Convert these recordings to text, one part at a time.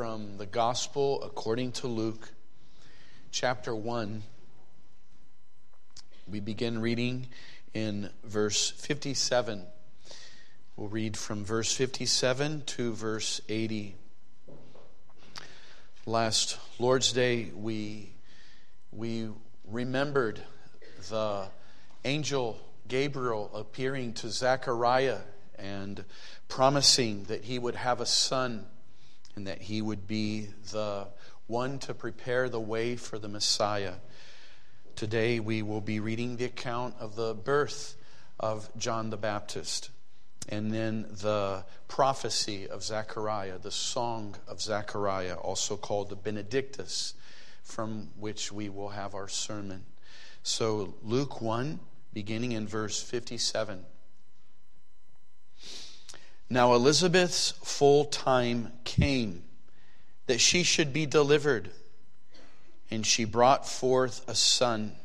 from the Gospel according to Luke, chapter 1. We begin reading in verse 57. We'll read from verse 57 to verse 80. Last Lord's Day, we, we remembered the angel Gabriel appearing to Zechariah and promising that he would have a son and that he would be the one to prepare the way for the Messiah. Today we will be reading the account of the birth of John the Baptist and then the prophecy of Zechariah, the song of Zechariah, also called the Benedictus, from which we will have our sermon. So, Luke 1, beginning in verse 57. Now Elizabeth's full time came that she should be delivered, and she brought forth a son.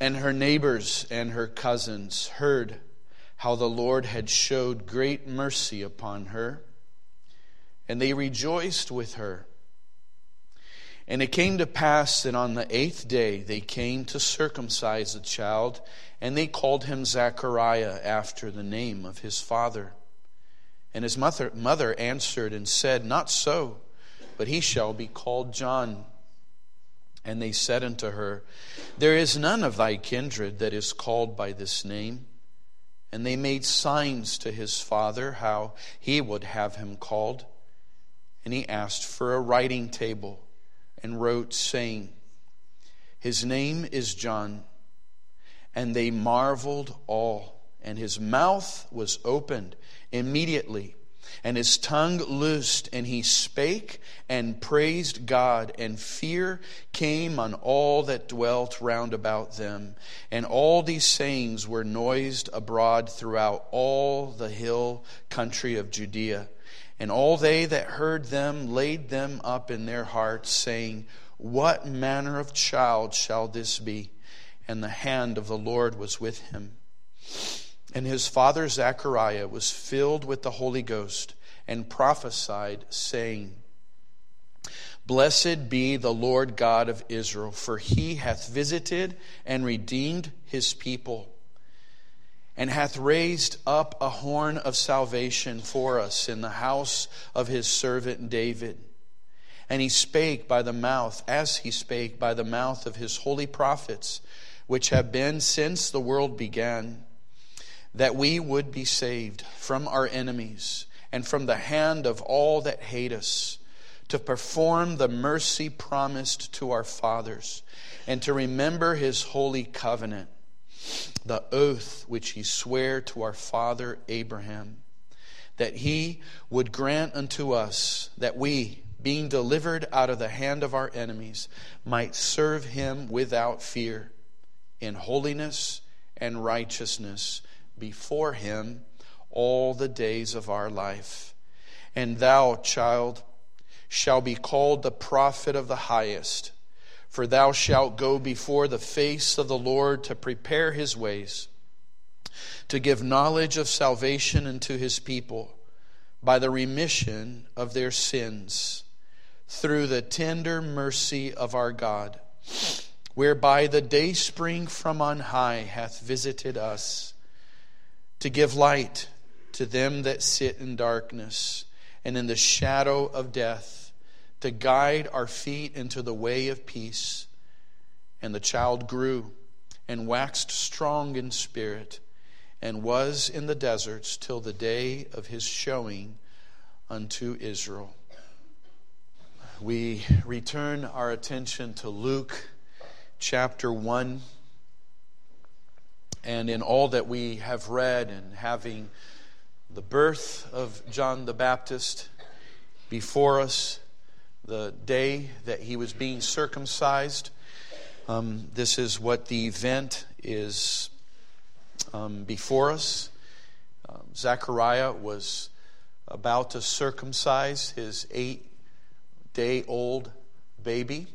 And her neighbors and her cousins heard how the Lord had showed great mercy upon her, and they rejoiced with her. And it came to pass that on the eighth day they came to circumcise the child, and they called him Zachariah after the name of his father. And his mother, mother answered and said, Not so, but he shall be called John. And they said unto her, There is none of thy kindred that is called by this name. And they made signs to his father how he would have him called. And he asked for a writing table and wrote, saying, His name is John. And they marveled all, and his mouth was opened immediately, and his tongue loosed, and he spake and praised God, and fear came on all that dwelt round about them. And all these sayings were noised abroad throughout all the hill country of Judea. And all they that heard them laid them up in their hearts, saying, What manner of child shall this be? And the hand of the Lord was with him. And his father Zechariah was filled with the Holy Ghost and prophesied, saying, Blessed be the Lord God of Israel, for he hath visited and redeemed his people and hath raised up a horn of salvation for us in the house of his servant David. And he spake by the mouth, as he spake by the mouth of his holy prophets, which have been since the world began, that we would be saved from our enemies and from the hand of all that hate us, to perform the mercy promised to our fathers, and to remember his holy covenant the oath which he sware to our father Abraham, that he would grant unto us that we, being delivered out of the hand of our enemies, might serve him without fear, in holiness and righteousness before him all the days of our life. And thou, child, shall be called the prophet of the highest for thou shalt go before the face of the Lord to prepare his ways, to give knowledge of salvation unto his people by the remission of their sins, through the tender mercy of our God, whereby the day spring from on high hath visited us, to give light to them that sit in darkness and in the shadow of death to guide our feet into the way of peace. And the child grew and waxed strong in spirit and was in the deserts till the day of his showing unto Israel. We return our attention to Luke chapter 1. And in all that we have read and having the birth of John the Baptist before us, the day that he was being circumcised. Um, this is what the event is um, before us. Um, Zechariah was about to circumcise his eight day old baby.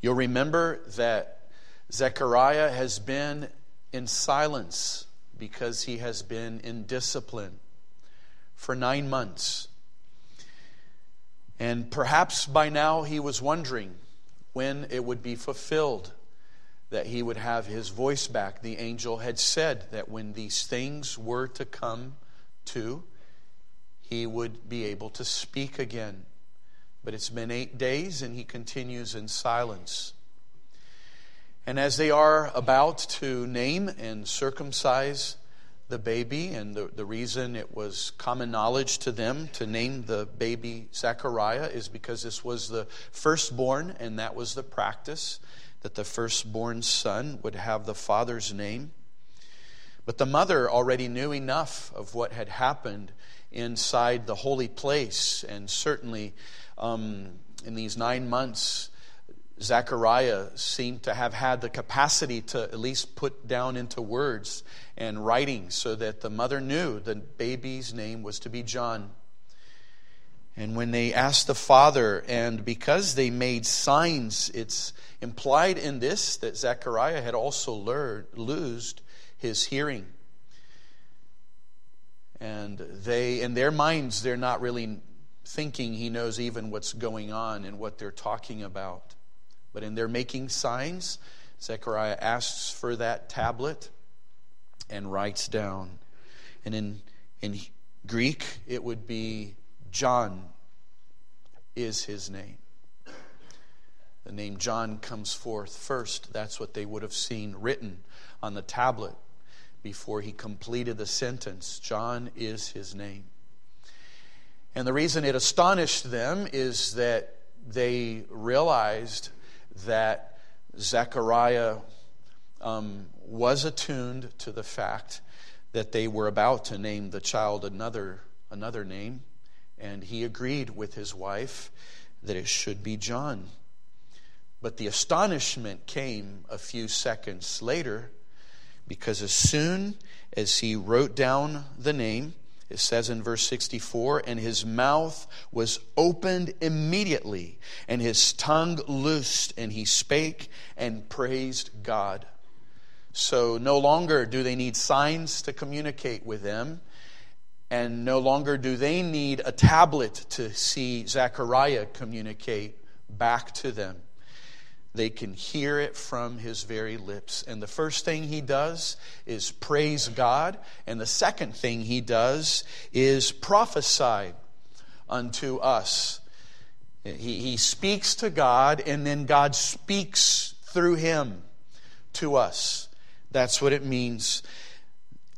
You'll remember that Zechariah has been in silence because he has been in discipline for nine months. And perhaps by now he was wondering when it would be fulfilled that he would have his voice back. The angel had said that when these things were to come to, he would be able to speak again. But it's been eight days and he continues in silence. And as they are about to name and circumcise the baby, and the, the reason it was common knowledge to them to name the baby Zechariah is because this was the firstborn, and that was the practice that the firstborn son would have the father's name. But the mother already knew enough of what had happened inside the holy place, and certainly um, in these nine months, Zechariah seemed to have had the capacity to at least put down into words and writing so that the mother knew the baby's name was to be John. And when they asked the father, and because they made signs, it's implied in this that Zechariah had also learned, lost his hearing. And they, in their minds, they're not really thinking he knows even what's going on and what they're talking about. But in their making signs, Zechariah asks for that tablet and writes down. And in, in Greek, it would be John is his name. The name John comes forth first. That's what they would have seen written on the tablet before he completed the sentence. John is his name. And the reason it astonished them is that they realized that Zechariah um, was attuned to the fact that they were about to name the child another, another name, and he agreed with his wife that it should be John. But the astonishment came a few seconds later because as soon as he wrote down the name, it says in verse 64 and his mouth was opened immediately, and his tongue loosed, and he spake and praised God. So no longer do they need signs to communicate with them, and no longer do they need a tablet to see Zechariah communicate back to them. They can hear it from his very lips. And the first thing he does is praise God. And the second thing he does is prophesy unto us. He, he speaks to God, and then God speaks through him to us. That's what it means.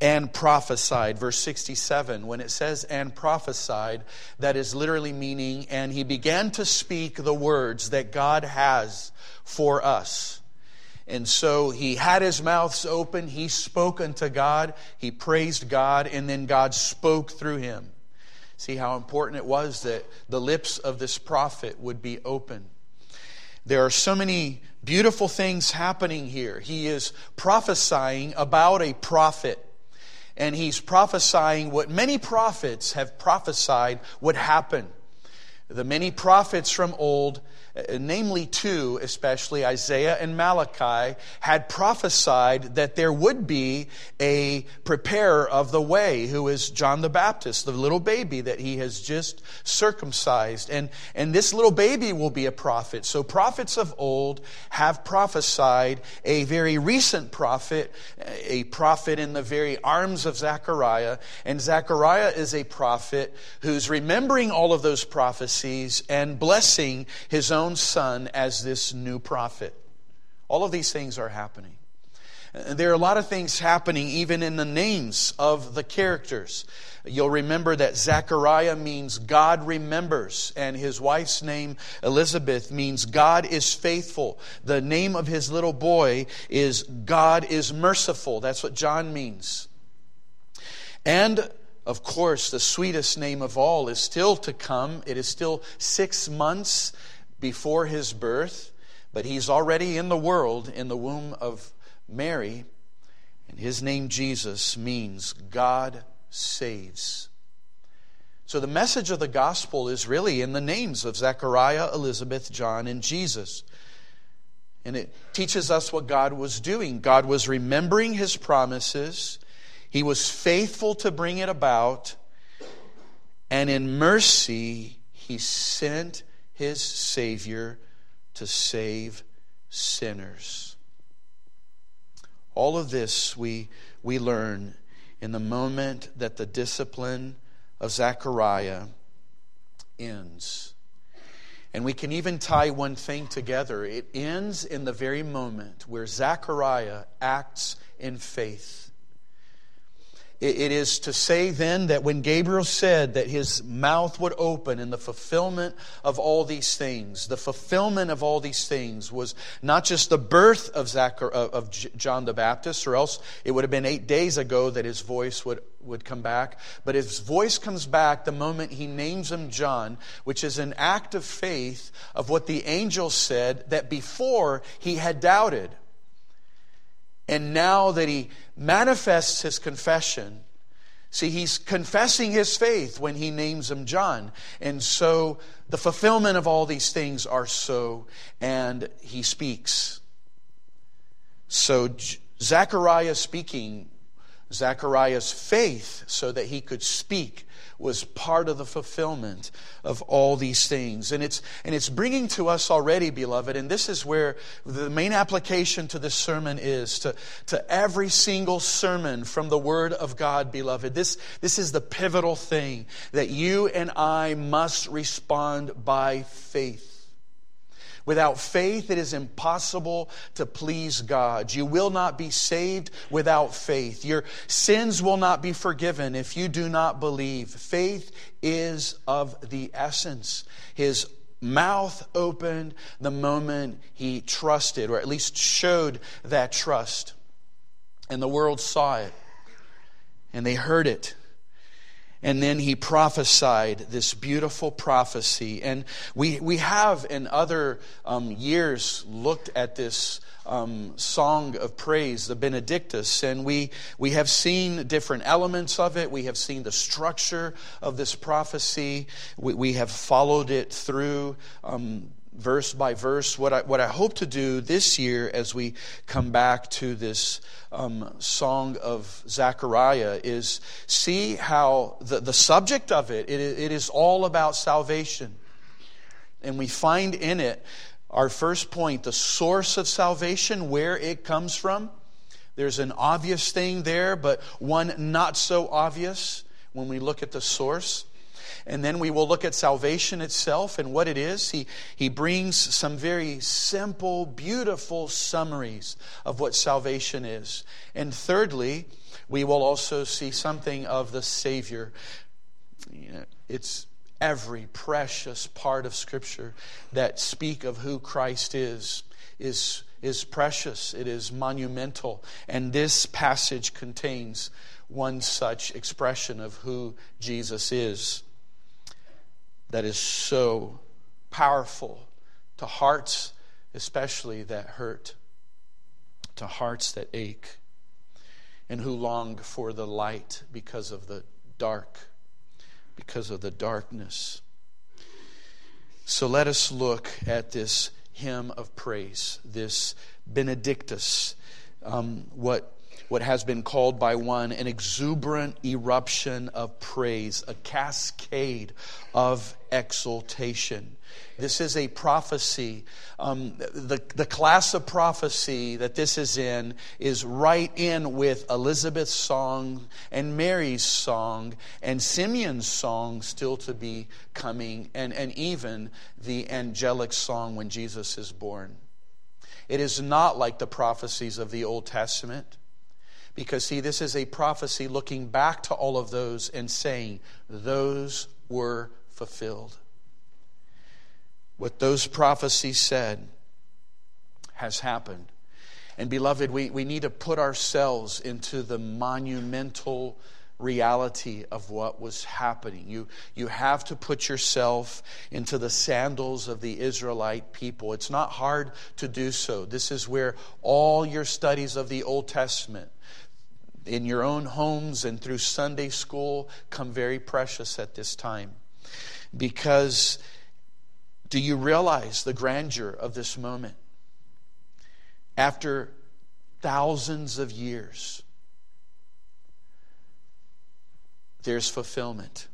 And prophesied, verse 67. When it says and prophesied, that is literally meaning, and he began to speak the words that God has for us. And so he had his mouths open, he spoke unto God, he praised God, and then God spoke through him. See how important it was that the lips of this prophet would be open. There are so many beautiful things happening here. He is prophesying about a prophet, and he's prophesying what many prophets have prophesied would happen. The many prophets from old Uh, namely two, especially Isaiah and Malachi, had prophesied that there would be a preparer of the way, who is John the Baptist, the little baby that he has just circumcised. And, and this little baby will be a prophet. So prophets of old have prophesied a very recent prophet, a prophet in the very arms of Zechariah. And Zechariah is a prophet who's remembering all of those prophecies and blessing his own own son as this new prophet. All of these things are happening. There are a lot of things happening even in the names of the characters. You'll remember that Zechariah means God remembers, and his wife's name, Elizabeth, means God is faithful. The name of his little boy is God is merciful. That's what John means. And of course, the sweetest name of all is still to come. It is still six months before his birth, but he's already in the world in the womb of Mary. And his name, Jesus, means God saves. So the message of the gospel is really in the names of Zechariah, Elizabeth, John, and Jesus. And it teaches us what God was doing. God was remembering his promises, he was faithful to bring it about, and in mercy, he sent his Savior to save sinners. All of this we, we learn in the moment that the discipline of Zechariah ends. And we can even tie one thing together. It ends in the very moment where Zechariah acts in faith. It is to say then that when Gabriel said that his mouth would open in the fulfillment of all these things, the fulfillment of all these things was not just the birth of, Zachar, of John the Baptist, or else it would have been eight days ago that his voice would, would come back. But his voice comes back the moment he names him John, which is an act of faith of what the angel said that before he had doubted. And now that he manifests his confession, see, he's confessing his faith when he names him John. And so the fulfillment of all these things are so, and he speaks. So Zechariah speaking, Zechariah's faith, so that he could speak was part of the fulfillment of all these things. And it's, and it's bringing to us already, beloved, and this is where the main application to this sermon is to, to every single sermon from the Word of God, beloved. This, this is the pivotal thing that you and I must respond by faith. Without faith, it is impossible to please God. You will not be saved without faith. Your sins will not be forgiven if you do not believe. Faith is of the essence. His mouth opened the moment he trusted, or at least showed that trust. And the world saw it, and they heard it. And then he prophesied this beautiful prophecy. And we, we have in other um, years looked at this um, song of praise, the Benedictus, and we, we have seen different elements of it. We have seen the structure of this prophecy. We, we have followed it through um, verse by verse. What I, what I hope to do this year as we come back to this um, song of Zechariah is see how the, the subject of it, it, it is all about salvation. And we find in it our first point, the source of salvation, where it comes from. There's an obvious thing there, but one not so obvious when we look at the source and then we will look at salvation itself and what it is. He, he brings some very simple, beautiful summaries of what salvation is. And thirdly, we will also see something of the Savior. It's every precious part of Scripture that speak of who Christ is, is, is precious, it is monumental. And this passage contains one such expression of who Jesus is that is so powerful to hearts, especially that hurt, to hearts that ache, and who long for the light because of the dark, because of the darkness. So let us look at this hymn of praise, this Benedictus, um, what what has been called by one an exuberant eruption of praise, a cascade of exultation. This is a prophecy. Um, the, the class of prophecy that this is in is right in with Elizabeth's song and Mary's song and Simeon's song still to be coming, and, and even the angelic song when Jesus is born. It is not like the prophecies of the Old Testament. Because, see, this is a prophecy looking back to all of those and saying, those were fulfilled. What those prophecies said has happened. And, beloved, we, we need to put ourselves into the monumental reality of what was happening. You, you have to put yourself into the sandals of the Israelite people. It's not hard to do so. This is where all your studies of the Old Testament, in your own homes and through Sunday school come very precious at this time. Because do you realize the grandeur of this moment? After thousands of years, there's fulfillment.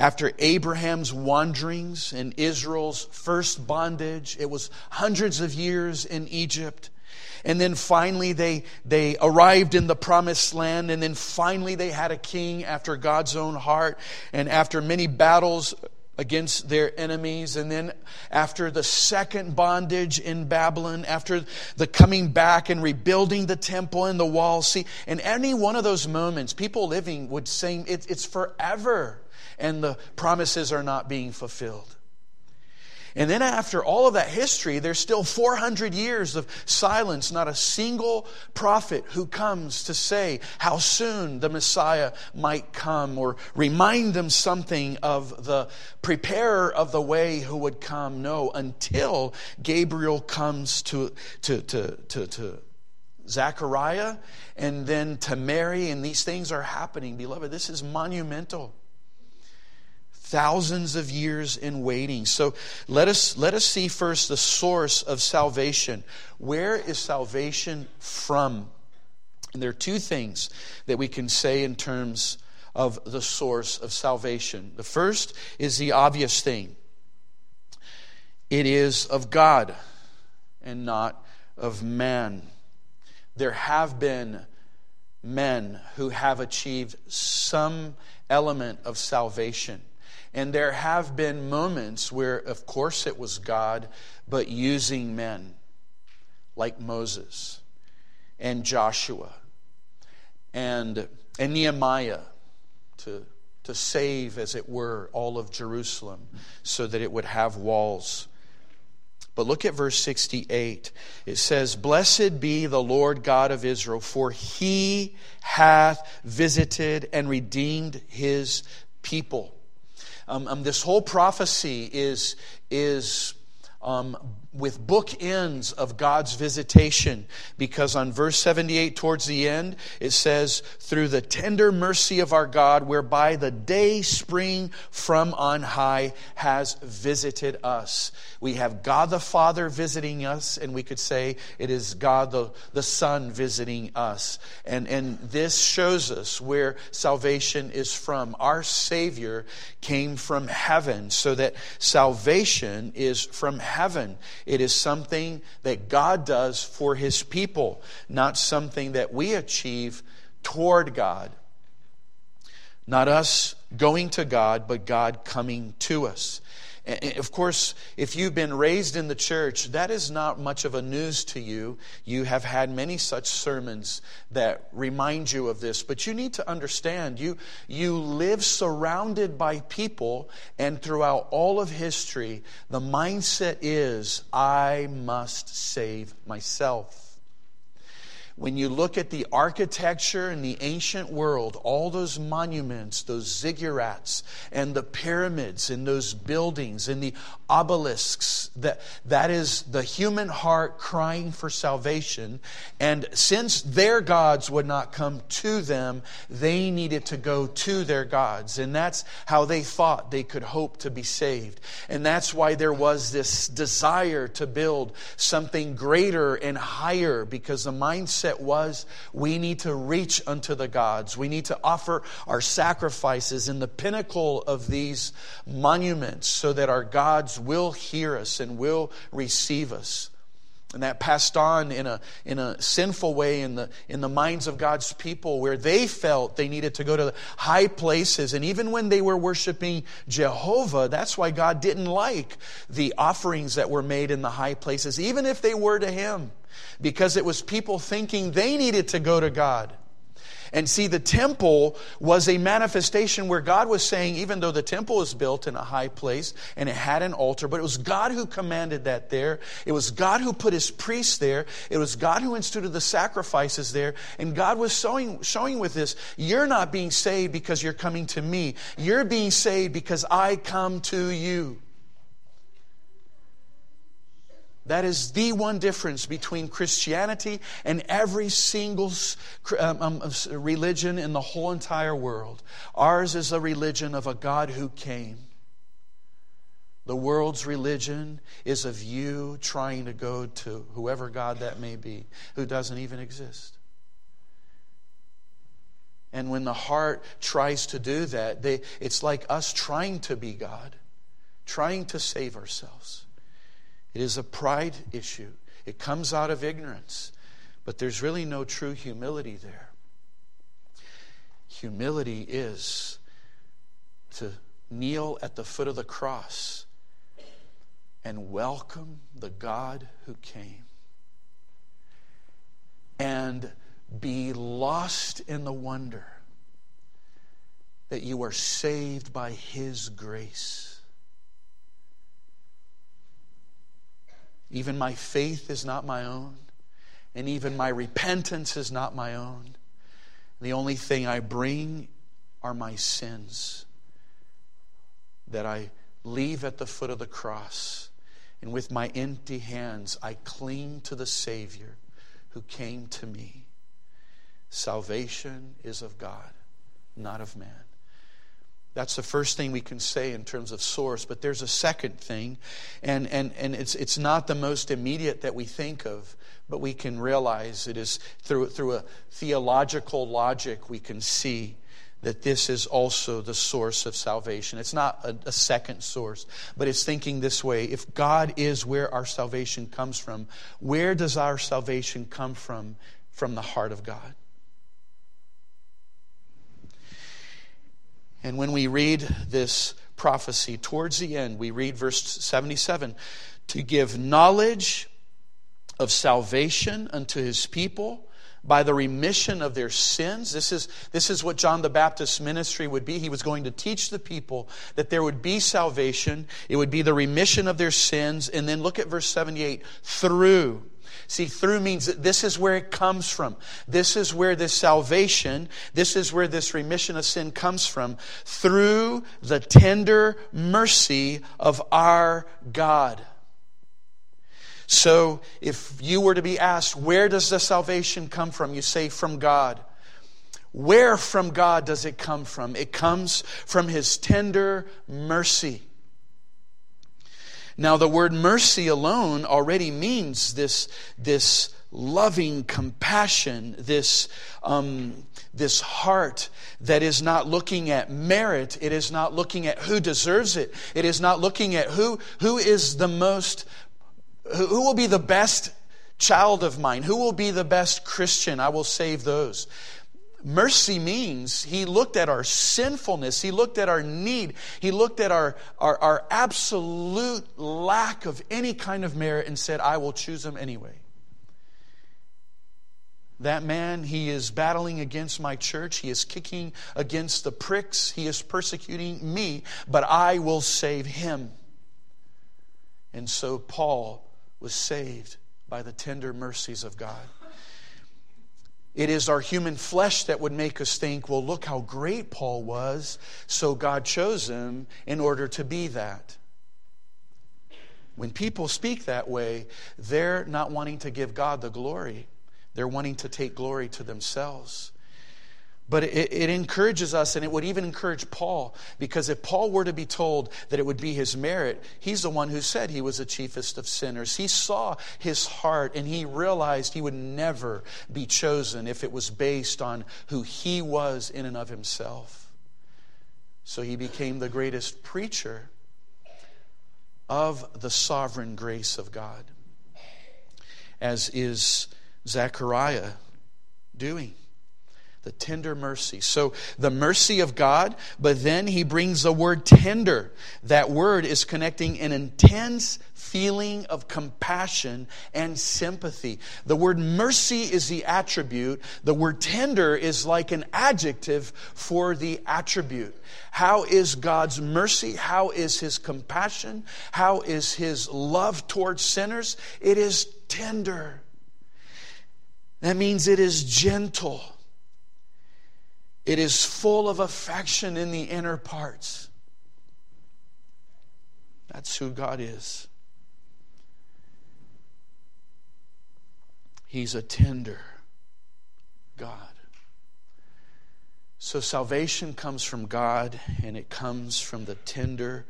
after Abraham's wanderings and Israel's first bondage. It was hundreds of years in Egypt. And then finally they, they arrived in the promised land. And then finally they had a king after God's own heart. And after many battles against their enemies. And then after the second bondage in Babylon, after the coming back and rebuilding the temple and the walls. See, in any one of those moments, people living would say it, it's forever and the promises are not being fulfilled. And then after all of that history, there's still 400 years of silence, not a single prophet who comes to say how soon the Messiah might come or remind them something of the preparer of the way who would come. No, until Gabriel comes to, to, to, to, to Zechariah and then to Mary, and these things are happening. Beloved, this is monumental thousands of years in waiting. So let us, let us see first the source of salvation. Where is salvation from? And there are two things that we can say in terms of the source of salvation. The first is the obvious thing it is of God and not of man. There have been men who have achieved some element of salvation. And there have been moments where, of course, it was God, but using men like Moses and Joshua and, and Nehemiah to, to save, as it were, all of Jerusalem so that it would have walls. But look at verse 68. It says, Blessed be the Lord God of Israel, for he hath visited and redeemed his people. Um, um, this whole prophecy is, is um, with bookends of God's visitation because on verse 78 towards the end it says through the tender mercy of our God whereby the day spring from on high has visited us. We have God the Father visiting us and we could say it is God the, the Son visiting us. And, and this shows us where salvation is from. Our Savior came from heaven so that salvation is from heaven it is something that God does for his people, not something that we achieve toward God. Not us going to God, but God coming to us. Of course, if you've been raised in the church, that is not much of a news to you. You have had many such sermons that remind you of this, but you need to understand you, you live surrounded by people, and throughout all of history, the mindset is I must save myself. When you look at the architecture in the ancient world, all those monuments, those ziggurats, and the pyramids, and those buildings, and the obelisks, that, that is the human heart crying for salvation. And since their gods would not come to them, they needed to go to their gods. And that's how they thought they could hope to be saved. And that's why there was this desire to build something greater and higher because the mindset was we need to reach unto the gods. We need to offer our sacrifices in the pinnacle of these monuments so that our gods will hear us and will receive us. And that passed on in a, in a sinful way in the, in the minds of God's people where they felt they needed to go to high places. And even when they were worshiping Jehovah, that's why God didn't like the offerings that were made in the high places, even if they were to Him because it was people thinking they needed to go to God. And see, the temple was a manifestation where God was saying, even though the temple was built in a high place and it had an altar, but it was God who commanded that there. It was God who put his priests there. It was God who instituted the sacrifices there. And God was showing, showing with this, you're not being saved because you're coming to me. You're being saved because I come to you. That is the one difference between Christianity and every single um, um religion in the whole entire world. Ours is a religion of a God who came. The world's religion is of you trying to go to whoever God that may be, who doesn't even exist. And when the heart tries to do that, they, it's like us trying to be God, trying to save ourselves. It is a pride issue. It comes out of ignorance, but there's really no true humility there. Humility is to kneel at the foot of the cross and welcome the God who came and be lost in the wonder that you are saved by His grace. Even my faith is not my own, and even my repentance is not my own. The only thing I bring are my sins that I leave at the foot of the cross. And with my empty hands, I cling to the Savior who came to me. Salvation is of God, not of man. That's the first thing we can say in terms of source, but there's a second thing, and, and, and it's, it's not the most immediate that we think of, but we can realize it is through, through a theological logic we can see that this is also the source of salvation. It's not a, a, second source, but it's thinking this way if God is where our salvation comes from, where does our salvation come from? From the heart of God. And when we read this prophecy towards the end, we read verse 77 to give knowledge of salvation unto his people by the remission of their sins. This is, this is what John the Baptist's ministry would be. He was going to teach the people that there would be salvation, it would be the remission of their sins. And then look at verse 78 through. See, through means that this is where it comes from. This is where this salvation, this is where this remission of sin comes from. Through the tender mercy of our God. So if you were to be asked, where does the salvation come from? You say, from God. Where from God does it come from? It comes from His tender mercy. Now, the word mercy alone already means this, this loving compassion, this, um, this heart that is not looking at merit. It is not looking at who deserves it. It is not looking at who, who is the most who will be the best child of mine? Who will be the best Christian? I will save those. Mercy means he looked at our sinfulness, he looked at our need, he looked at our, our, our, absolute lack of any kind of merit and said, I will choose him anyway. That man, he is battling against my church. He is kicking against the pricks. He is persecuting me, but I will save him. And so Paul was saved by the tender mercies of God. It is our human flesh that would make us think, well, look how great Paul was, so God chose him in order to be that. When people speak that way, they're not wanting to give God the glory, they're wanting to take glory to themselves. But it, it, encourages us, and it would even encourage Paul, because if Paul were to be told that it would be his merit, he's the one who said he was the chiefest of sinners. He saw his heart, and he realized he would never be chosen if it was based on who he was in and of himself. So he became the greatest preacher of the sovereign grace of God, as is Zechariah doing the tender mercy. So the mercy of God, but then he brings the word tender. That word is connecting an intense feeling of compassion and sympathy. The word mercy is the attribute. The word tender is like an adjective for the attribute. How is God's mercy? How is his compassion? How is his love towards sinners? It is tender. That means it is gentle. It is full of affection in the inner parts. That's who God is. He's a tender God. So salvation comes from God and it comes from the tender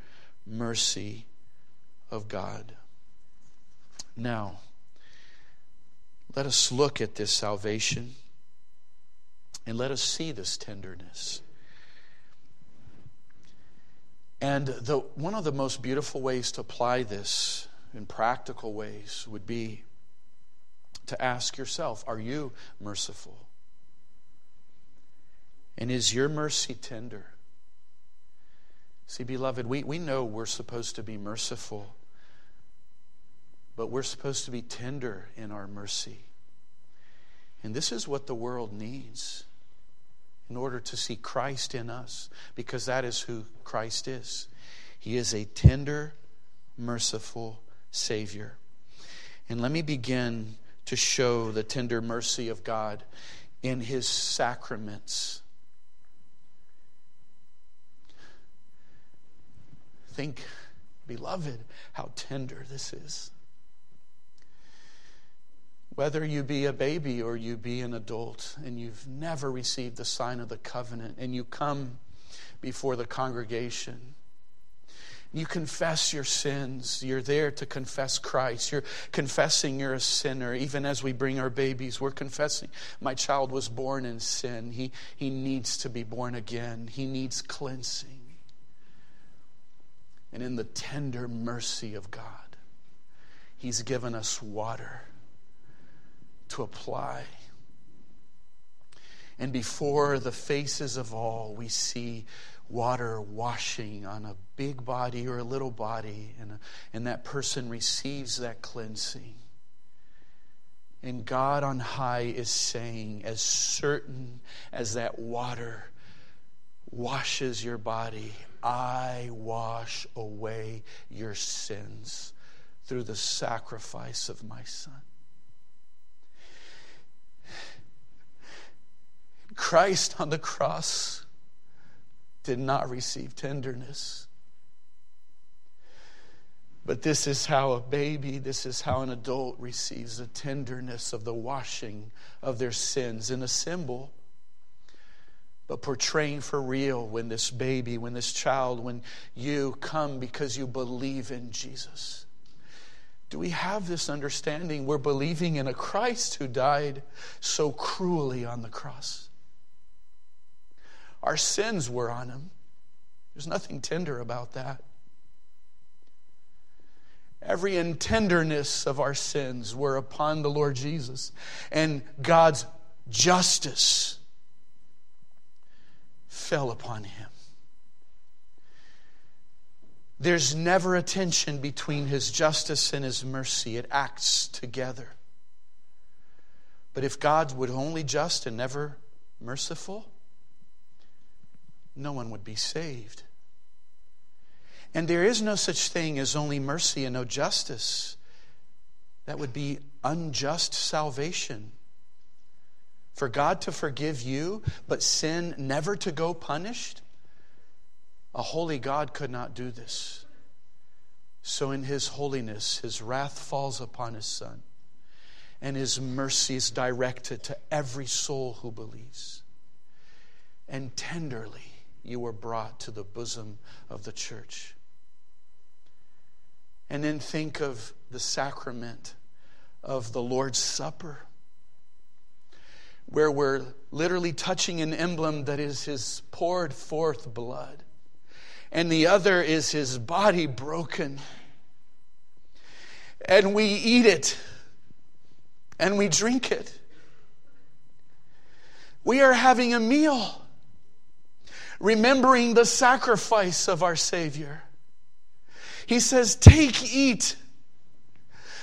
mercy of God. Now, let us look at this salvation And let us see this tenderness. And the, one of the most beautiful ways to apply this in practical ways would be to ask yourself Are you merciful? And is your mercy tender? See, beloved, we, we know we're supposed to be merciful, but we're supposed to be tender in our mercy. And this is what the world needs in order to see Christ in us, because that is who Christ is. He is a tender, merciful Savior. And let me begin to show the tender mercy of God in His sacraments. Think, beloved, how tender this is. Whether you be a baby or you be an adult and you've never received the sign of the covenant and you come before the congregation, you confess your sins. You're there to confess Christ. You're confessing you're a sinner. Even as we bring our babies, we're confessing my child was born in sin. He, he needs to be born again, he needs cleansing. And in the tender mercy of God, He's given us water to apply. And before the faces of all, we see water washing on a big body or a little body, and, and that person receives that cleansing. And God on high is saying, as certain as that water washes your body, I wash away your sins through the sacrifice of my Son. Christ on the cross did not receive tenderness. But this is how a baby, this is how an adult receives the tenderness of the washing of their sins in a symbol, but portraying for real when this baby, when this child, when you come because you believe in Jesus. Do we have this understanding? We're believing in a Christ who died so cruelly on the cross. Our sins were on him. There's nothing tender about that. Every intenderness of our sins were upon the Lord Jesus, and God's justice fell upon him. There's never a tension between his justice and his mercy, it acts together. But if God would only just and never merciful, no one would be saved. And there is no such thing as only mercy and no justice. That would be unjust salvation. For God to forgive you, but sin never to go punished, a holy God could not do this. So, in His holiness, His wrath falls upon His Son, and His mercy is directed to every soul who believes. And tenderly, you were brought to the bosom of the church. And then think of the sacrament of the Lord's Supper, where we're literally touching an emblem that is his poured forth blood, and the other is his body broken. And we eat it and we drink it. We are having a meal remembering the sacrifice of our Savior. He says, Take, eat.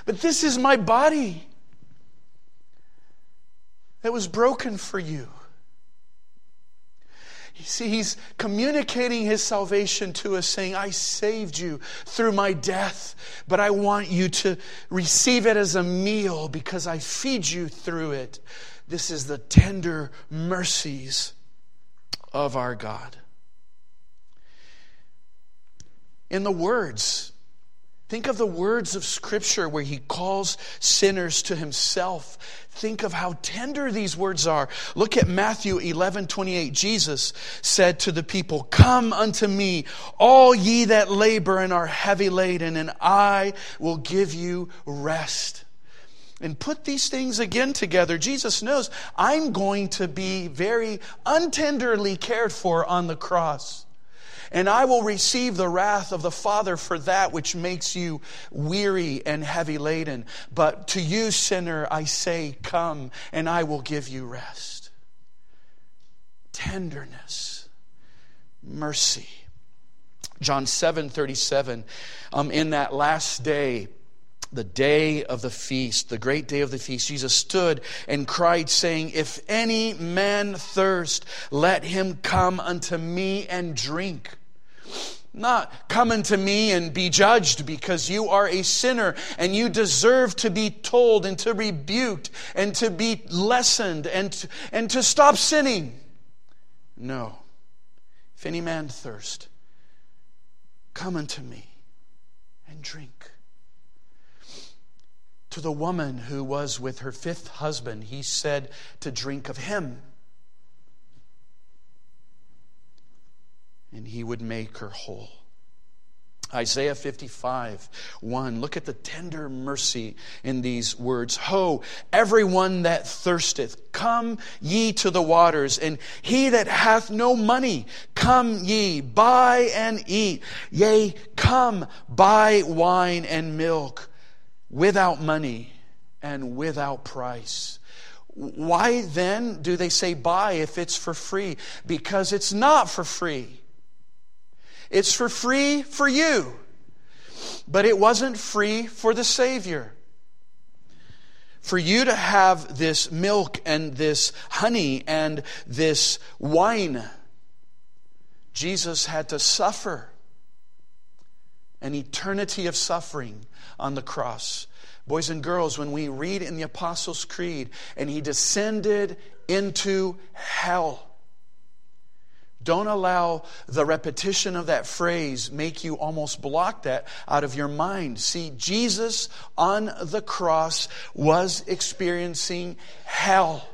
But this is my body that was broken for you. You see, he's communicating his salvation to us, saying, I saved you through my death, but I want you to receive it as a meal because I feed you through it. This is the tender mercies of our God. In the words, think of the words of Scripture where He calls sinners to Himself. Think of how tender these words are. Look at Matthew 11 28. Jesus said to the people, Come unto me, all ye that labor and are heavy laden, and I will give you rest. And put these things again together. Jesus knows I'm going to be very untenderly cared for on the cross. And I will receive the wrath of the Father for that which makes you weary and heavy laden. But to you, sinner, I say, Come, and I will give you rest. Tenderness, mercy. John 7 37, um, in that last day, the day of the feast, the great day of the feast, Jesus stood and cried, saying, If any man thirst, let him come unto me and drink. Not come unto me and be judged because you are a sinner and you deserve to be told and to rebuked and to be lessened and to, and to stop sinning. No. If any man thirst, come unto me and drink to the woman who was with her fifth husband, he said to drink of him. And he would make her whole. Isaiah 55, 1. Look at the tender mercy in these words. Ho, everyone that thirsteth, come ye to the waters, and he that hath no money, come ye, buy and eat. Yea, come, buy wine and milk without money and without price. Why then do they say buy if it's for free? Because it's not for free. It's for free for you, but it wasn't free for the Savior. For you to have this milk and this honey and this wine, Jesus had to suffer an eternity of suffering on the cross. Boys and girls, when we read in the Apostles' Creed, and he descended into hell. Don't allow the repetition of that phrase make you almost block that out of your mind. See, Jesus on the cross was experiencing hell.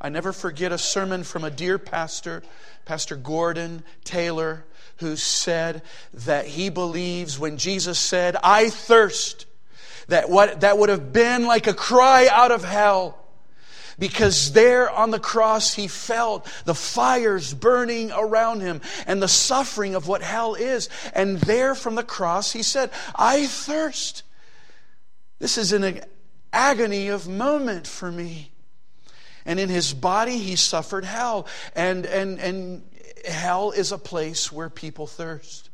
I never forget a sermon from a dear pastor, Pastor Gordon Taylor, who said that he believes when Jesus said, I thirst, that what that would have been like a cry out of hell. Because there on the cross he felt the fires burning around him and the suffering of what hell is. And there from the cross he said, I thirst. This is an agony of moment for me. And in his body he suffered hell. And, and, and hell is a place where people thirst.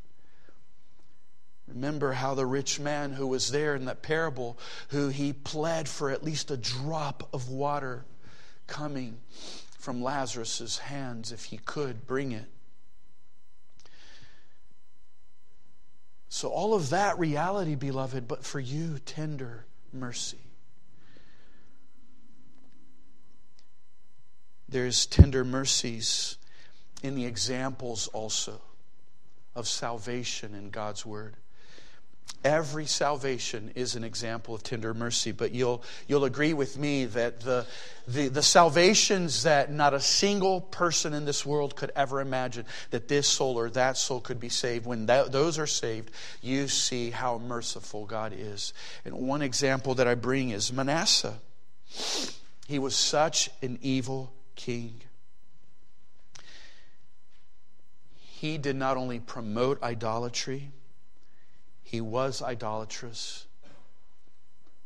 Remember how the rich man who was there in that parable, who he pled for at least a drop of water coming from Lazarus's hands if he could bring it. So, all of that reality, beloved, but for you, tender mercy. There's tender mercies in the examples also of salvation in God's Word. Every salvation is an example of tender mercy, but you'll, you'll agree with me that the, the, the salvations that not a single person in this world could ever imagine that this soul or that soul could be saved, when that, those are saved, you see how merciful God is. And one example that I bring is Manasseh. He was such an evil king. He did not only promote idolatry, he was idolatrous.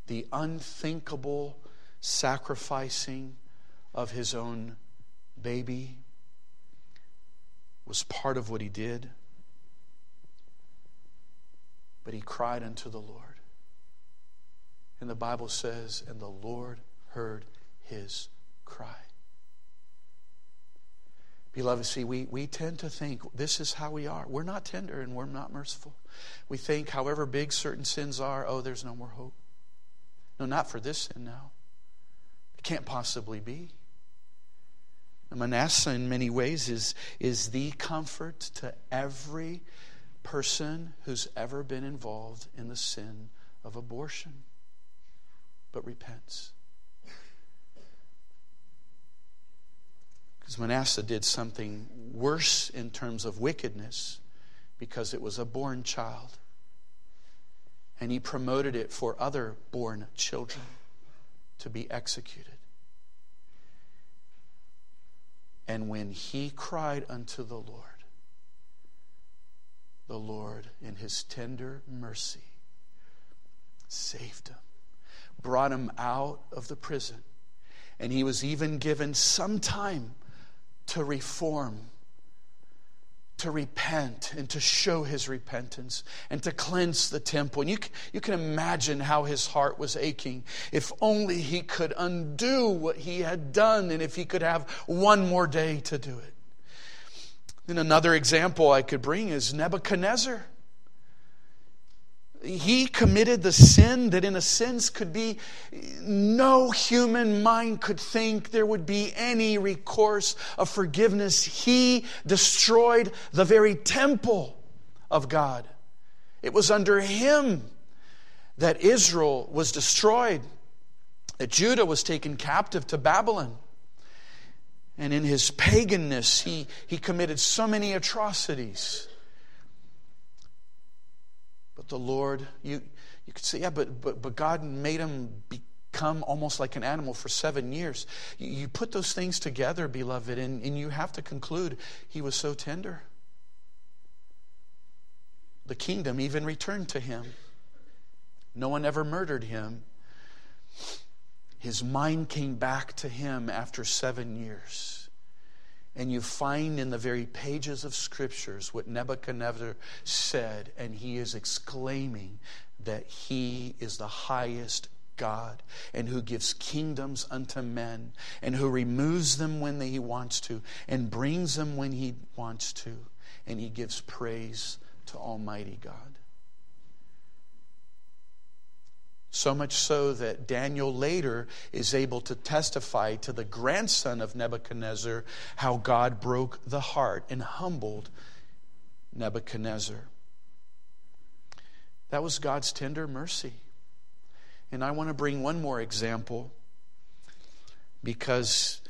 The unthinkable sacrificing of his own baby was part of what he did. But he cried unto the Lord. And the Bible says, and the Lord heard his cry. Beloved, see, we, we tend to think this is how we are. We're not tender and we're not merciful. We think, however big certain sins are, oh, there's no more hope. No, not for this sin now. It can't possibly be. Manasseh, in many ways, is, is the comfort to every person who's ever been involved in the sin of abortion, but repents. Because Manasseh did something worse in terms of wickedness because it was a born child. and he promoted it for other born children to be executed. And when he cried unto the Lord, the Lord, in his tender mercy, saved him, brought him out of the prison, and he was even given some time to reform to repent and to show his repentance and to cleanse the temple. And you, you can imagine how his heart was aching. If only he could undo what he had done and if he could have one more day to do it. Then another example I could bring is Nebuchadnezzar he committed the sin that in a sense could be no human mind could think there would be any recourse of forgiveness. He destroyed the very temple of god. It was under him that israel was destroyed that judah was taken captive to babylon. And in his paganness he, he committed so many atrocities but the Lord, you, you could say, yeah, but, but, but God made him become almost like an animal for seven years. You, you put those things together, beloved, and, and you have to conclude he was so tender. The kingdom even returned to him. No one ever murdered him. His mind came back to him after seven years. And you find in the very pages of scriptures what Nebuchadnezzar said, and he is exclaiming that he is the highest God and who gives kingdoms unto men and who removes them when he wants to and brings them when he wants to. And he gives praise to Almighty God. So much so that Daniel later is able to testify to the grandson of Nebuchadnezzar how God broke the heart and humbled Nebuchadnezzar. That was God's tender mercy. And I want to bring one more example because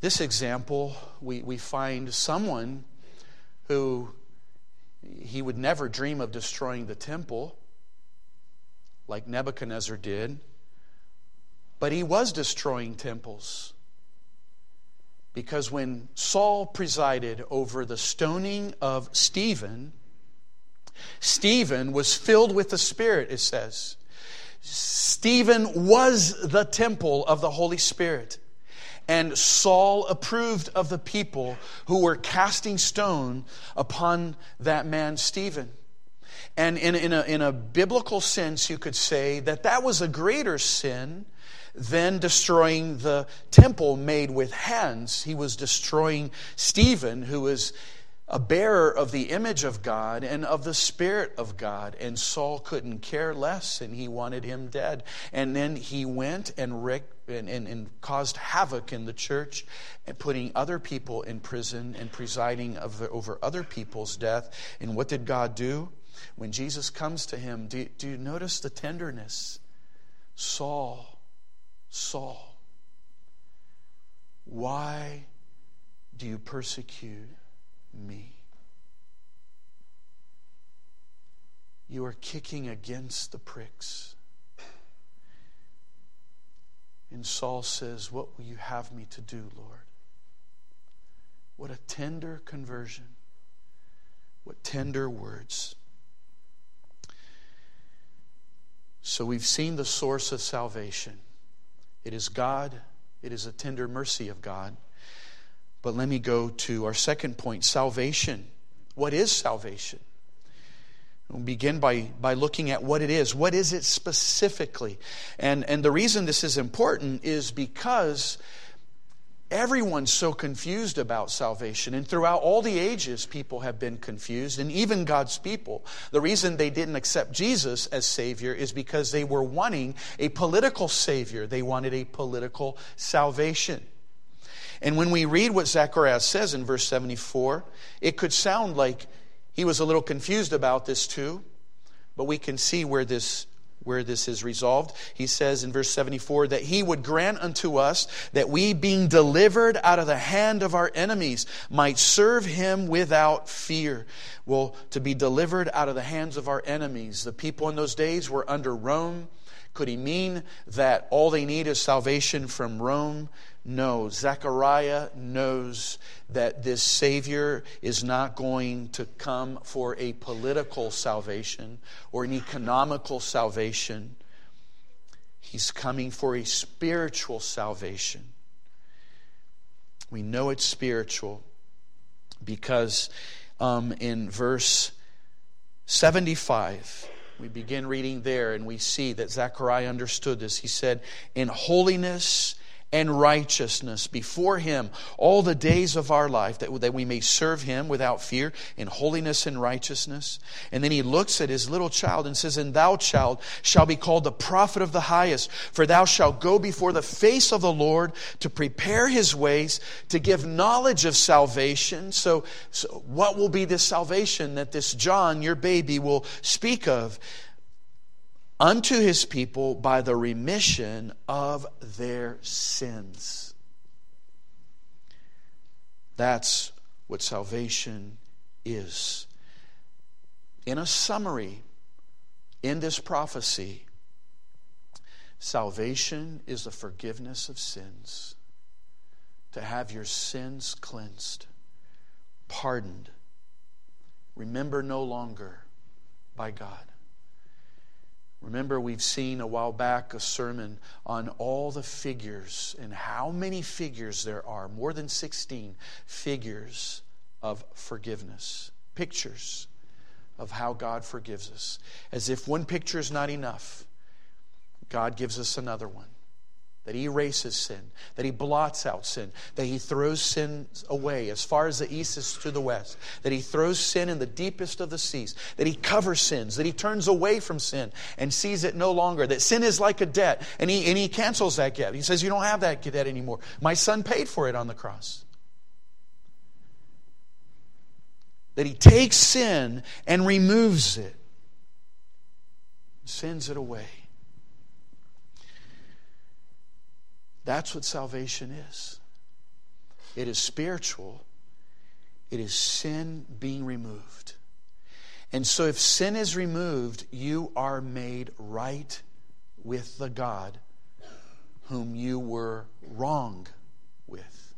this example, we, we find someone who he would never dream of destroying the temple like Nebuchadnezzar did, but he was destroying temples. Because when Saul presided over the stoning of Stephen, Stephen was filled with the Spirit, it says. Stephen was the temple of the Holy Spirit. And Saul approved of the people who were casting stone upon that man, Stephen. And in, in, a, in a biblical sense, you could say that that was a greater sin than destroying the temple made with hands. He was destroying Stephen, who was a bearer of the image of God and of the Spirit of God. And Saul couldn't care less, and he wanted him dead. And then he went and, and, and, and caused havoc in the church, and putting other people in prison and presiding over other people's death. And what did God do? When Jesus comes to him, do, do you notice the tenderness? Saul, Saul, why do you persecute me? You are kicking against the pricks. And Saul says, What will you have me to do, Lord? What a tender conversion. What tender words. So we've seen the source of salvation. It is God, it is a tender mercy of God. But let me go to our second point salvation. What is salvation? We'll begin by, by looking at what it is. What is it specifically? And, and the reason this is important is because Everyone's so confused about salvation, and throughout all the ages, people have been confused, and even God's people. The reason they didn't accept Jesus as Savior is because they were wanting a political Savior, they wanted a political salvation. And when we read what Zacharias says in verse 74, it could sound like he was a little confused about this too, but we can see where this where this is resolved. He says in verse 74 that he would grant unto us that we, being delivered out of the hand of our enemies, might serve him without fear. Well, to be delivered out of the hands of our enemies. The people in those days were under Rome. Could he mean that all they need is salvation from Rome? No. Zechariah knows that this Savior is not going to come for a political salvation or an economical salvation. He's coming for a spiritual salvation. We know it's spiritual because um, in verse 75, we begin reading there and we see that Zechariah understood this. He said, In holiness and righteousness before Him all the days of our life, that, that we may serve Him without fear in holiness and righteousness. And then He looks at His little child and says, And thou, child, shall be called the prophet of the highest, for thou shalt go before the face of the Lord to prepare His ways, to give knowledge of salvation. So, so what will be this salvation that this John, your baby, will speak of? Unto his people by the remission of their sins. That's what salvation is. In a summary, in this prophecy, salvation is the forgiveness of sins, to have your sins cleansed, pardoned, remember no longer by God. Remember, we've seen a while back a sermon on all the figures and how many figures there are more than 16 figures of forgiveness, pictures of how God forgives us. As if one picture is not enough, God gives us another one that he erases sin, that he blots out sin, that he throws sin away as far as the east is to the west, that he throws sin in the deepest of the seas, that he covers sins, that he turns away from sin and sees it no longer, that sin is like a debt, and he, and he cancels that debt. He says, You don't have that debt anymore. My son paid for it on the cross. That he takes sin and removes it, sends it away. That's what salvation is it is spiritual, it is sin being removed. And so, if sin is removed, you are made right with the God whom you were wrong with.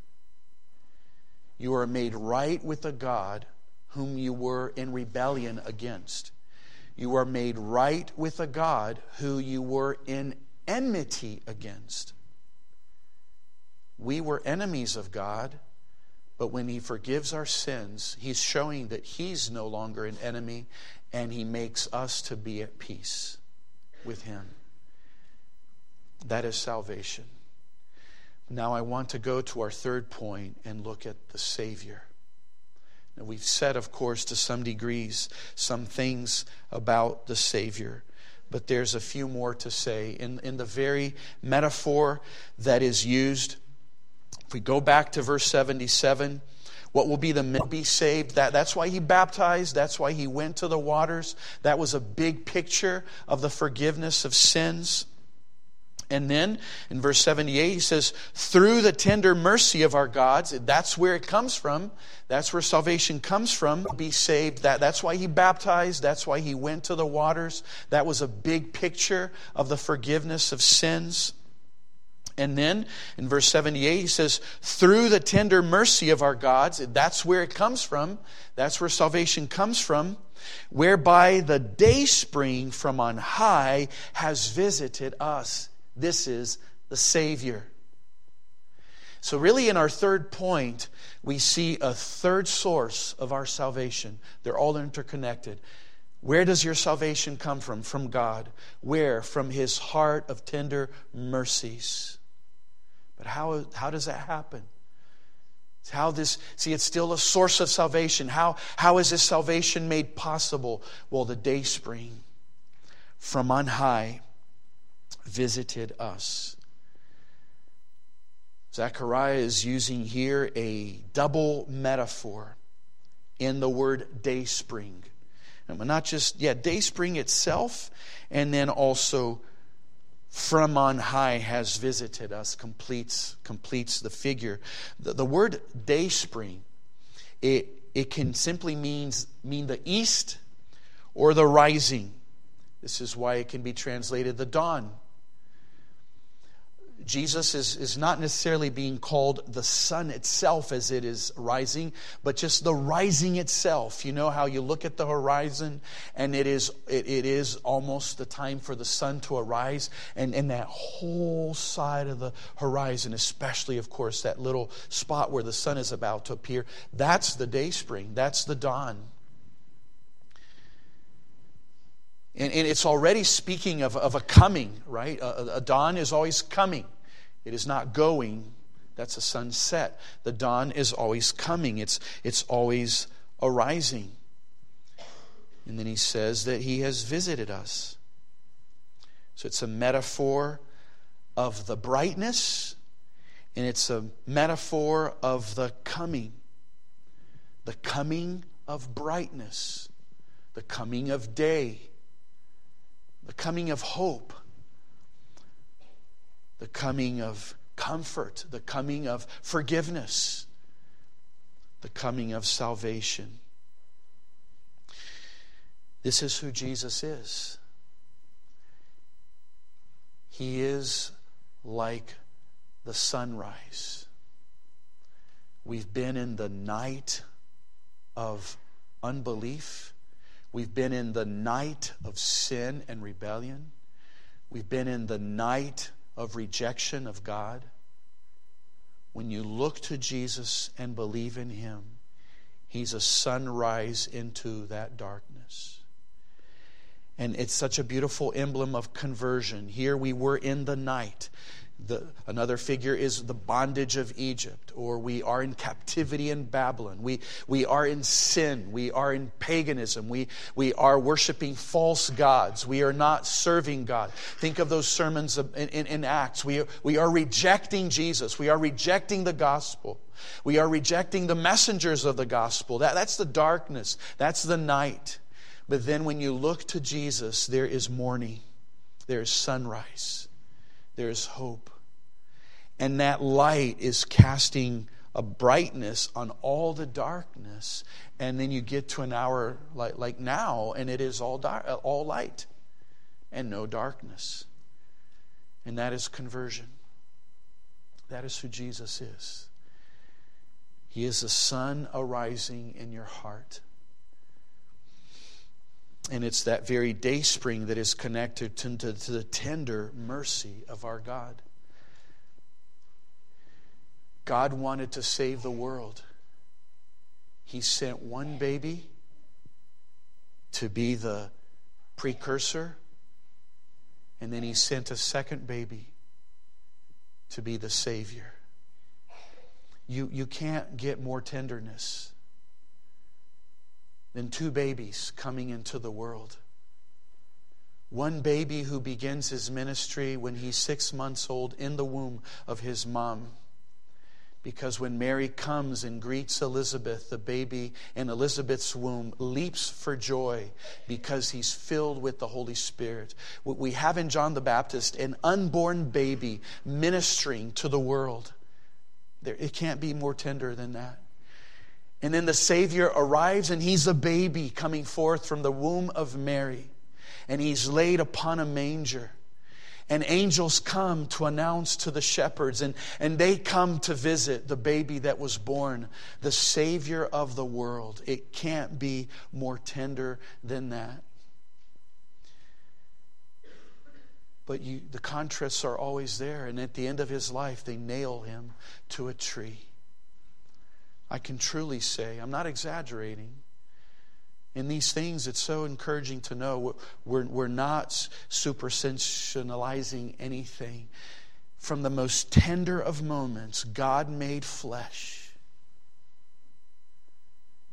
You are made right with the God whom you were in rebellion against. You are made right with a God who you were in enmity against. We were enemies of God, but when He forgives our sins, He's showing that He's no longer an enemy and He makes us to be at peace with Him. That is salvation. Now, I want to go to our third point and look at the Savior. Now, we've said, of course, to some degrees, some things about the Savior but there's a few more to say. In, in the very metaphor that is used if we go back to verse 77, what will be the men be saved? That, that's why he baptized. That's why he went to the waters. That was a big picture of the forgiveness of sins. And then in verse 78, he says, through the tender mercy of our gods, that's where it comes from. That's where salvation comes from. Be saved. That, that's why he baptized. That's why he went to the waters. That was a big picture of the forgiveness of sins. And then in verse 78, he says, through the tender mercy of our gods, that's where it comes from. That's where salvation comes from, whereby the day spring from on high has visited us. This is the Savior. So, really, in our third point, we see a third source of our salvation. They're all interconnected. Where does your salvation come from? From God. Where? From His heart of tender mercies. How, how does that happen? It's how this, see, it's still a source of salvation. How, how is this salvation made possible? Well, the day spring from on high visited us. Zechariah is using here a double metaphor in the word day spring. And Not just, yeah, day spring itself, and then also from on high has visited us completes completes the figure. The, the word day spring it it can simply means mean the east or the rising. This is why it can be translated the dawn Jesus is, is not necessarily being called the sun itself as it is rising, but just the rising itself. You know how you look at the horizon and it is, it, it is almost the time for the sun to arise, and, and that whole side of the horizon, especially, of course, that little spot where the sun is about to appear, that's the day spring, that's the dawn. And, and, it's already speaking of, of a coming, right? A, a, dawn is always coming. It is not going, that's a sunset. The dawn is always coming, it's, it's always arising. And then he says that he has visited us. So it's a metaphor of the brightness, and it's a metaphor of the coming. The coming of brightness, the coming of day, the coming of hope the coming of comfort, the coming of forgiveness, the coming of salvation. This is who Jesus is. He is like the sunrise. We've been in the night of unbelief. We've been in the night of sin and rebellion. We've been in the night of rejection of God, when you look to Jesus and believe in Him, He's a sunrise into that darkness. And it's such a beautiful emblem of conversion. Here we were in the night. The, another figure is the bondage of Egypt, or we are in captivity in Babylon. We, we are in sin. We are in paganism. We, we are worshiping false gods. We are not serving God. Think of those sermons in, in, in Acts. We, we are rejecting Jesus. We are rejecting the gospel. We are rejecting the messengers of the gospel. That, that's the darkness, that's the night. But then when you look to Jesus, there is morning, there is sunrise there is hope. And that light is casting a brightness on all the darkness. And then you get to an hour like, like now, and it is all, dark, all light and no darkness. And that is conversion. That is who Jesus is. He is the sun arising in your heart. And it's that very day spring that is connected to, to, to, the tender mercy of our God. God wanted to save the world. He sent one baby to be the precursor, and then He sent a second baby to be the Savior. You, you can't get more tenderness than two babies coming into the world. One baby who begins his ministry when he's six months old in the womb of his mom. Because when Mary comes and greets Elizabeth, the baby in Elizabeth's womb leaps for joy because he's filled with the Holy Spirit. What we have in John the Baptist, an unborn baby ministering to the world. There, it can't be more tender than that. And then the Savior arrives, and he's a baby coming forth from the womb of Mary. And he's laid upon a manger. And angels come to announce to the shepherds, and, and they come to visit the baby that was born, the Savior of the world. It can't be more tender than that. But you, the contrasts are always there, and at the end of his life, they nail him to a tree. I can truly say, I'm not exaggerating. In these things, it's so encouraging to know we're, we're not supersensationalizing anything. From the most tender of moments, God made flesh,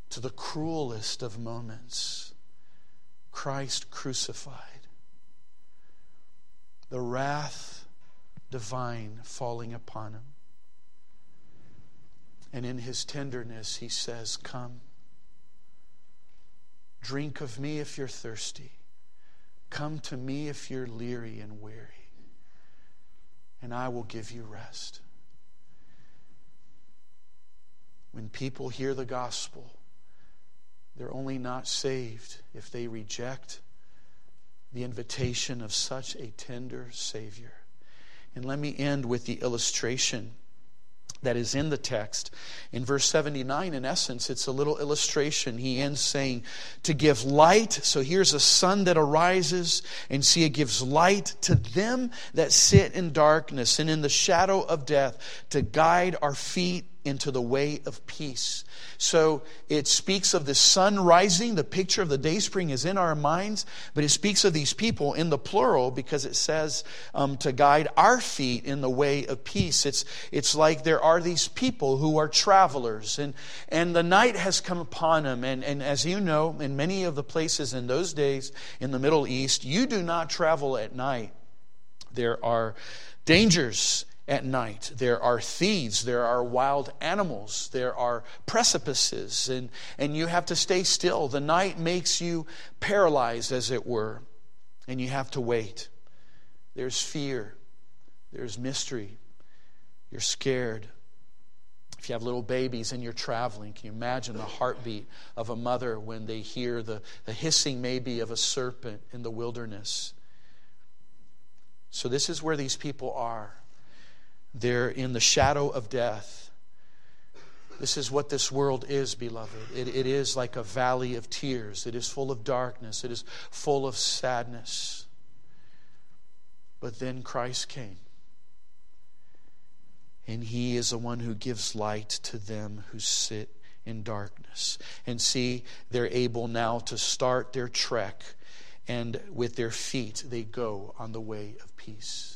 to the cruelest of moments, Christ crucified. The wrath divine falling upon him. And in his tenderness, he says, Come, Drink of me if you're thirsty. Come to me if you're leery and weary, and I will give you rest. When people hear the gospel, they're only not saved if they reject the invitation of such a tender Savior. And let me end with the illustration that is in the text. In verse 79, in essence, it's a little illustration. He ends saying, To give light. So here's a sun that arises, and see, it gives light to them that sit in darkness and in the shadow of death, to guide our feet into the way of peace. So it speaks of the sun rising. The picture of the day spring is in our minds, but it speaks of these people in the plural because it says um, to guide our feet in the way of peace. It's, it's like there are these people who are travelers, and, and the night has come upon them. And, and as you know, in many of the places in those days in the Middle East, you do not travel at night. There are dangers at night. There are thieves, there are wild animals, there are precipices, and, and you have to stay still. The night makes you paralyzed, as it were, and you have to wait. There's fear, there's mystery, you're scared. If you have little babies and you're traveling, can you imagine the heartbeat of a mother when they hear the, the hissing, maybe, of a serpent in the wilderness? So, this is where these people are. They're in the shadow of death. This is what this world is, beloved. It, it is like a valley of tears. It is full of darkness. It is full of sadness. But then Christ came. And He is the one who gives light to them who sit in darkness. And see, they're able now to start their trek, and with their feet, they go on the way of peace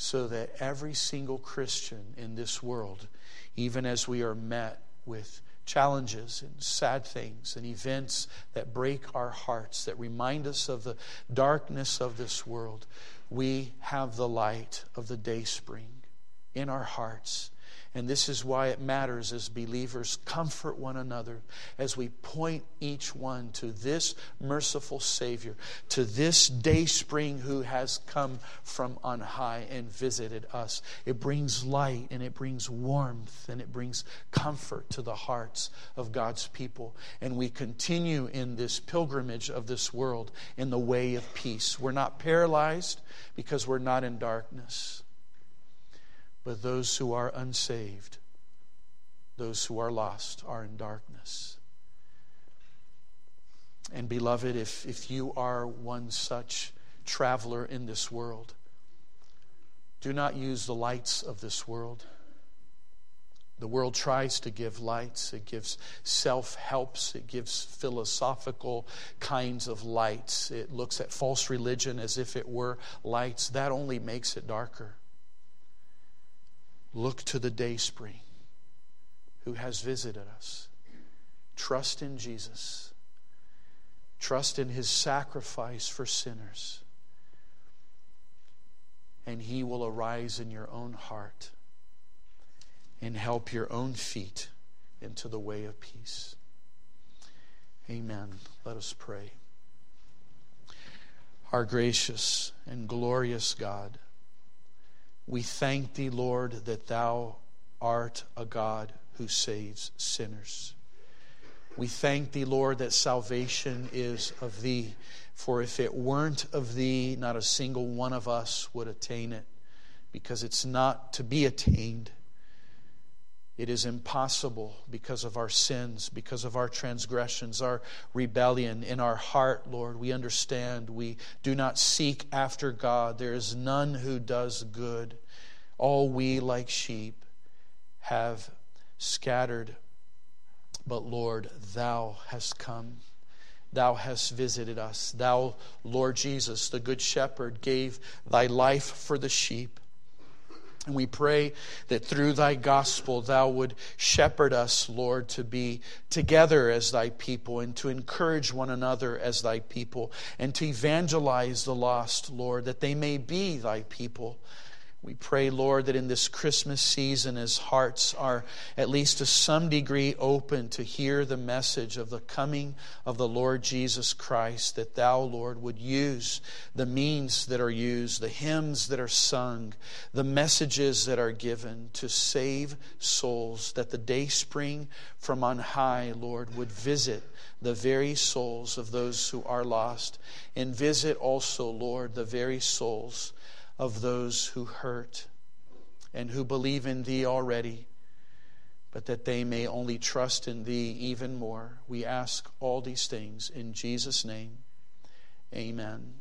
so that every single Christian in this world, even as we are met with challenges and sad things and events that break our hearts, that remind us of the darkness of this world, we have the light of the day spring in our hearts and this is why it matters as believers comfort one another as we point each one to this merciful Savior, to this day spring who has come from on high and visited us. It brings light and it brings warmth and it brings comfort to the hearts of God's people. And we continue in this pilgrimage of this world in the way of peace. We're not paralyzed because we're not in darkness but those who are unsaved, those who are lost, are in darkness. And beloved, if, if you are one such traveler in this world, do not use the lights of this world. The world tries to give lights, it gives self helps, it gives philosophical kinds of lights. It looks at false religion as if it were lights. That only makes it darker. Look to the day spring who has visited us. Trust in Jesus. Trust in his sacrifice for sinners. And he will arise in your own heart and help your own feet into the way of peace. Amen. Let us pray. Our gracious and glorious God. We thank thee, Lord, that thou art a God who saves sinners. We thank thee, Lord, that salvation is of thee. For if it weren't of thee, not a single one of us would attain it, because it's not to be attained. It is impossible because of our sins, because of our transgressions, our rebellion in our heart, Lord. We understand we do not seek after God. There is none who does good. All we, like sheep, have scattered. But Lord, Thou hast come. Thou hast visited us. Thou, Lord Jesus, the Good Shepherd, gave Thy life for the sheep. And we pray that through thy gospel thou would shepherd us, Lord, to be together as thy people and to encourage one another as thy people and to evangelize the lost, Lord, that they may be thy people. We pray, Lord, that in this Christmas season, as hearts are at least to some degree open to hear the message of the coming of the Lord Jesus Christ, that Thou, Lord, would use the means that are used, the hymns that are sung, the messages that are given to save souls, that the day spring from on high, Lord, would visit the very souls of those who are lost, and visit also, Lord, the very souls of those who hurt and who believe in Thee already, but that they may only trust in Thee even more. We ask all these things in Jesus' name. Amen.